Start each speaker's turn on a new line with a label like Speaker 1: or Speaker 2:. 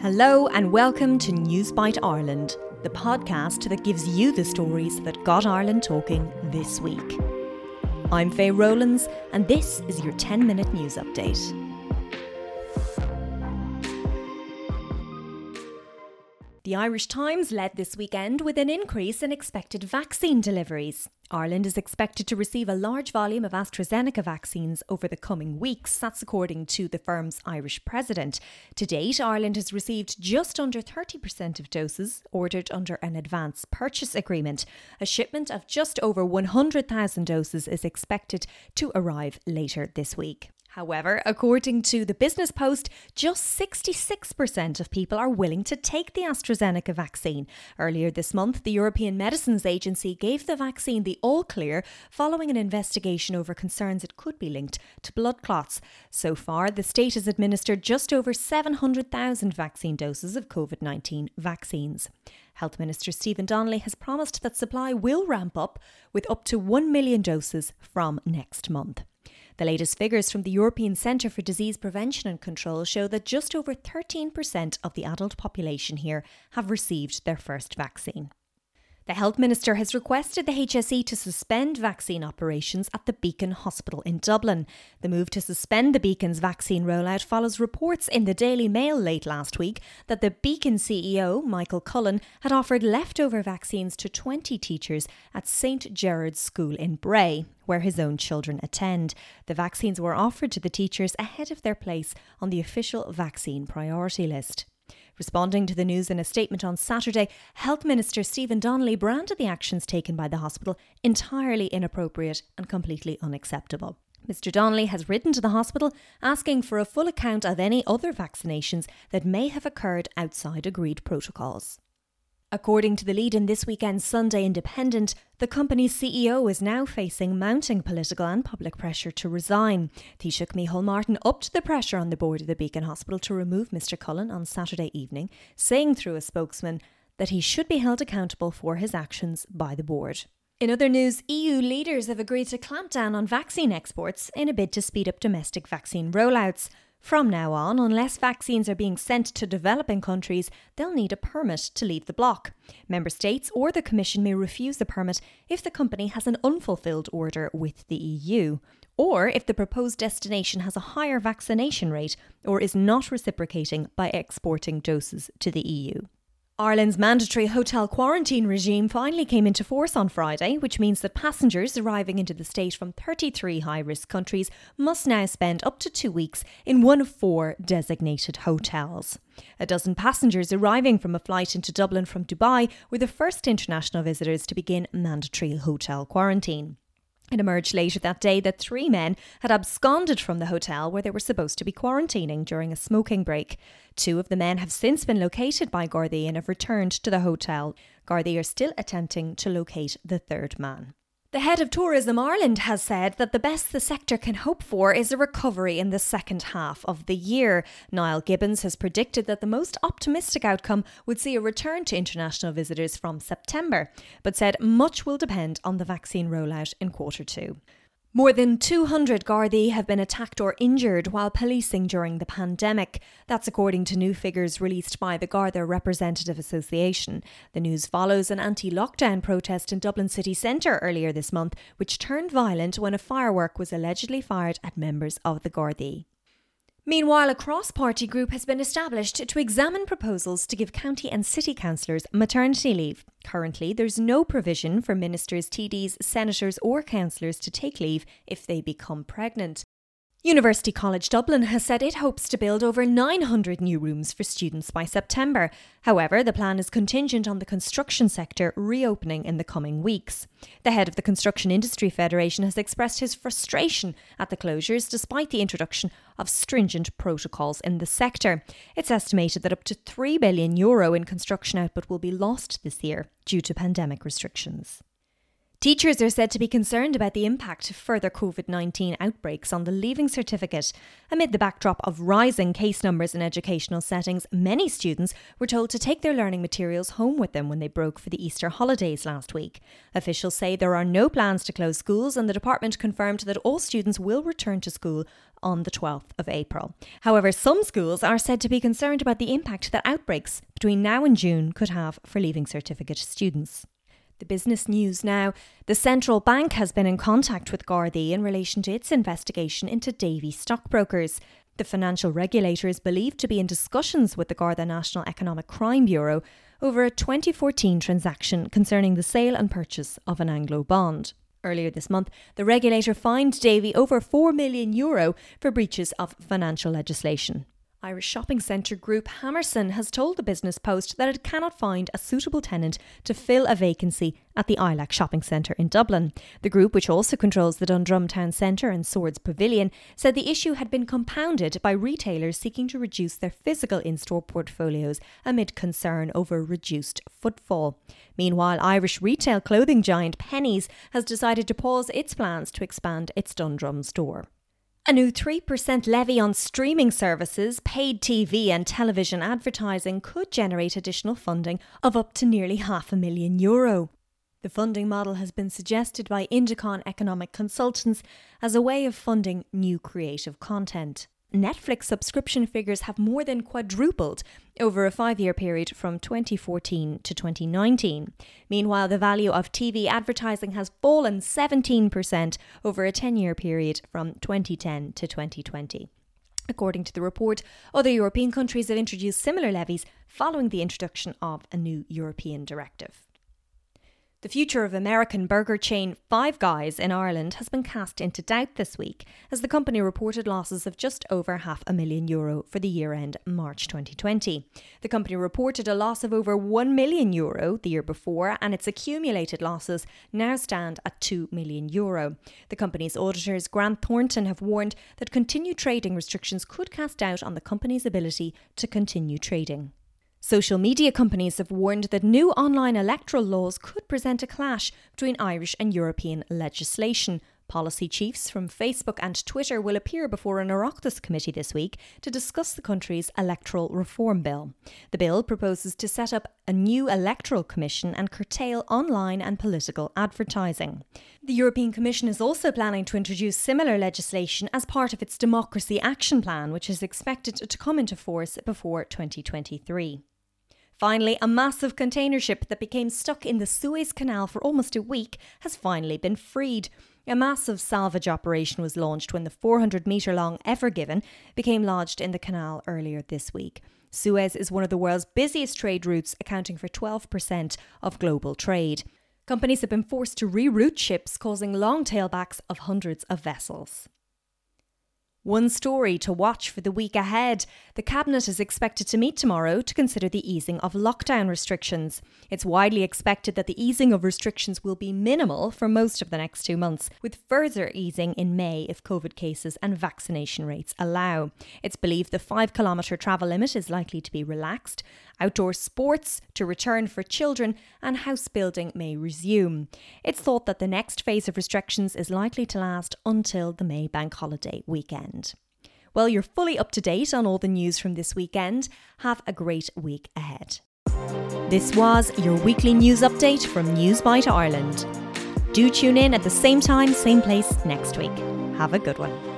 Speaker 1: Hello, and welcome to Newsbite Ireland, the podcast that gives you the stories that got Ireland talking this week. I'm Faye Rowlands, and this is your 10 minute news update. The Irish Times led this weekend with an increase in expected vaccine deliveries. Ireland is expected to receive a large volume of AstraZeneca vaccines over the coming weeks. That's according to the firm's Irish president. To date, Ireland has received just under 30% of doses ordered under an advance purchase agreement. A shipment of just over 100,000 doses is expected to arrive later this week. However, according to the Business Post, just 66% of people are willing to take the AstraZeneca vaccine. Earlier this month, the European Medicines Agency gave the vaccine the all clear following an investigation over concerns it could be linked to blood clots. So far, the state has administered just over 700,000 vaccine doses of COVID 19 vaccines. Health Minister Stephen Donnelly has promised that supply will ramp up with up to 1 million doses from next month. The latest figures from the European Centre for Disease Prevention and Control show that just over 13% of the adult population here have received their first vaccine. The Health Minister has requested the HSE to suspend vaccine operations at the Beacon Hospital in Dublin. The move to suspend the Beacon's vaccine rollout follows reports in the Daily Mail late last week that the Beacon CEO, Michael Cullen, had offered leftover vaccines to 20 teachers at St Gerard's School in Bray, where his own children attend. The vaccines were offered to the teachers ahead of their place on the official vaccine priority list. Responding to the news in a statement on Saturday, Health Minister Stephen Donnelly branded the actions taken by the hospital entirely inappropriate and completely unacceptable. Mr. Donnelly has written to the hospital asking for a full account of any other vaccinations that may have occurred outside agreed protocols. According to the lead in this weekend's Sunday Independent, the company's CEO is now facing mounting political and public pressure to resign. Taoiseach Micheál Martin upped the pressure on the board of the Beacon Hospital to remove Mr. Cullen on Saturday evening, saying through a spokesman that he should be held accountable for his actions by the board. In other news, EU leaders have agreed to clamp down on vaccine exports in a bid to speed up domestic vaccine rollouts. From now on, unless vaccines are being sent to developing countries, they'll need a permit to leave the bloc. Member states or the Commission may refuse the permit if the company has an unfulfilled order with the EU, or if the proposed destination has a higher vaccination rate or is not reciprocating by exporting doses to the EU. Ireland's mandatory hotel quarantine regime finally came into force on Friday, which means that passengers arriving into the state from 33 high risk countries must now spend up to two weeks in one of four designated hotels. A dozen passengers arriving from a flight into Dublin from Dubai were the first international visitors to begin mandatory hotel quarantine. It emerged later that day that three men had absconded from the hotel where they were supposed to be quarantining during a smoking break. Two of the men have since been located by Gardaí and have returned to the hotel. Gardaí are still attempting to locate the third man. The head of Tourism Ireland has said that the best the sector can hope for is a recovery in the second half of the year. Niall Gibbons has predicted that the most optimistic outcome would see a return to international visitors from September, but said much will depend on the vaccine rollout in quarter two. More than 200 Gardaí have been attacked or injured while policing during the pandemic. That's according to new figures released by the Garda Representative Association. The news follows an anti lockdown protest in Dublin city centre earlier this month, which turned violent when a firework was allegedly fired at members of the Gardaí. Meanwhile, a cross party group has been established to examine proposals to give county and city councillors maternity leave. Currently, there's no provision for ministers, TDs, senators, or councillors to take leave if they become pregnant. University College Dublin has said it hopes to build over 900 new rooms for students by September. However, the plan is contingent on the construction sector reopening in the coming weeks. The head of the Construction Industry Federation has expressed his frustration at the closures despite the introduction of stringent protocols in the sector. It's estimated that up to 3 billion euro in construction output will be lost this year due to pandemic restrictions. Teachers are said to be concerned about the impact of further COVID 19 outbreaks on the Leaving Certificate. Amid the backdrop of rising case numbers in educational settings, many students were told to take their learning materials home with them when they broke for the Easter holidays last week. Officials say there are no plans to close schools, and the department confirmed that all students will return to school on the 12th of April. However, some schools are said to be concerned about the impact that outbreaks between now and June could have for Leaving Certificate students. The business news now. The central bank has been in contact with Gardaí in relation to its investigation into Davy stockbrokers. The financial regulator is believed to be in discussions with the Garda National Economic Crime Bureau over a 2014 transaction concerning the sale and purchase of an Anglo bond. Earlier this month, the regulator fined Davy over 4 million euro for breaches of financial legislation. Irish shopping centre group Hammerson has told the Business Post that it cannot find a suitable tenant to fill a vacancy at the Ilac shopping centre in Dublin. The group, which also controls the Dundrum Town Centre and Swords Pavilion, said the issue had been compounded by retailers seeking to reduce their physical in store portfolios amid concern over reduced footfall. Meanwhile, Irish retail clothing giant Penneys has decided to pause its plans to expand its Dundrum store. A new 3% levy on streaming services, paid TV, and television advertising could generate additional funding of up to nearly half a million euro. The funding model has been suggested by Indecon Economic Consultants as a way of funding new creative content. Netflix subscription figures have more than quadrupled over a five year period from 2014 to 2019. Meanwhile, the value of TV advertising has fallen 17% over a 10 year period from 2010 to 2020. According to the report, other European countries have introduced similar levies following the introduction of a new European directive. The future of American burger chain Five Guys in Ireland has been cast into doubt this week as the company reported losses of just over half a million euro for the year end March 2020. The company reported a loss of over 1 million euro the year before, and its accumulated losses now stand at 2 million euro. The company's auditors, Grant Thornton, have warned that continued trading restrictions could cast doubt on the company's ability to continue trading. Social media companies have warned that new online electoral laws could present a clash between Irish and European legislation. Policy chiefs from Facebook and Twitter will appear before an Oireachtas committee this week to discuss the country's electoral reform bill. The bill proposes to set up a new electoral commission and curtail online and political advertising. The European Commission is also planning to introduce similar legislation as part of its Democracy Action Plan, which is expected to come into force before 2023. Finally, a massive container ship that became stuck in the Suez Canal for almost a week has finally been freed. A massive salvage operation was launched when the 400 metre long Ever Given became lodged in the canal earlier this week. Suez is one of the world's busiest trade routes, accounting for 12% of global trade. Companies have been forced to reroute ships, causing long tailbacks of hundreds of vessels. One story to watch for the week ahead. The Cabinet is expected to meet tomorrow to consider the easing of lockdown restrictions. It's widely expected that the easing of restrictions will be minimal for most of the next two months, with further easing in May if COVID cases and vaccination rates allow. It's believed the five kilometre travel limit is likely to be relaxed, outdoor sports to return for children, and house building may resume. It's thought that the next phase of restrictions is likely to last until the May bank holiday weekend. Well, you're fully up to date on all the news from this weekend. Have a great week ahead. This was your weekly news update from Newsbite Ireland. Do tune in at the same time, same place next week. Have a good one.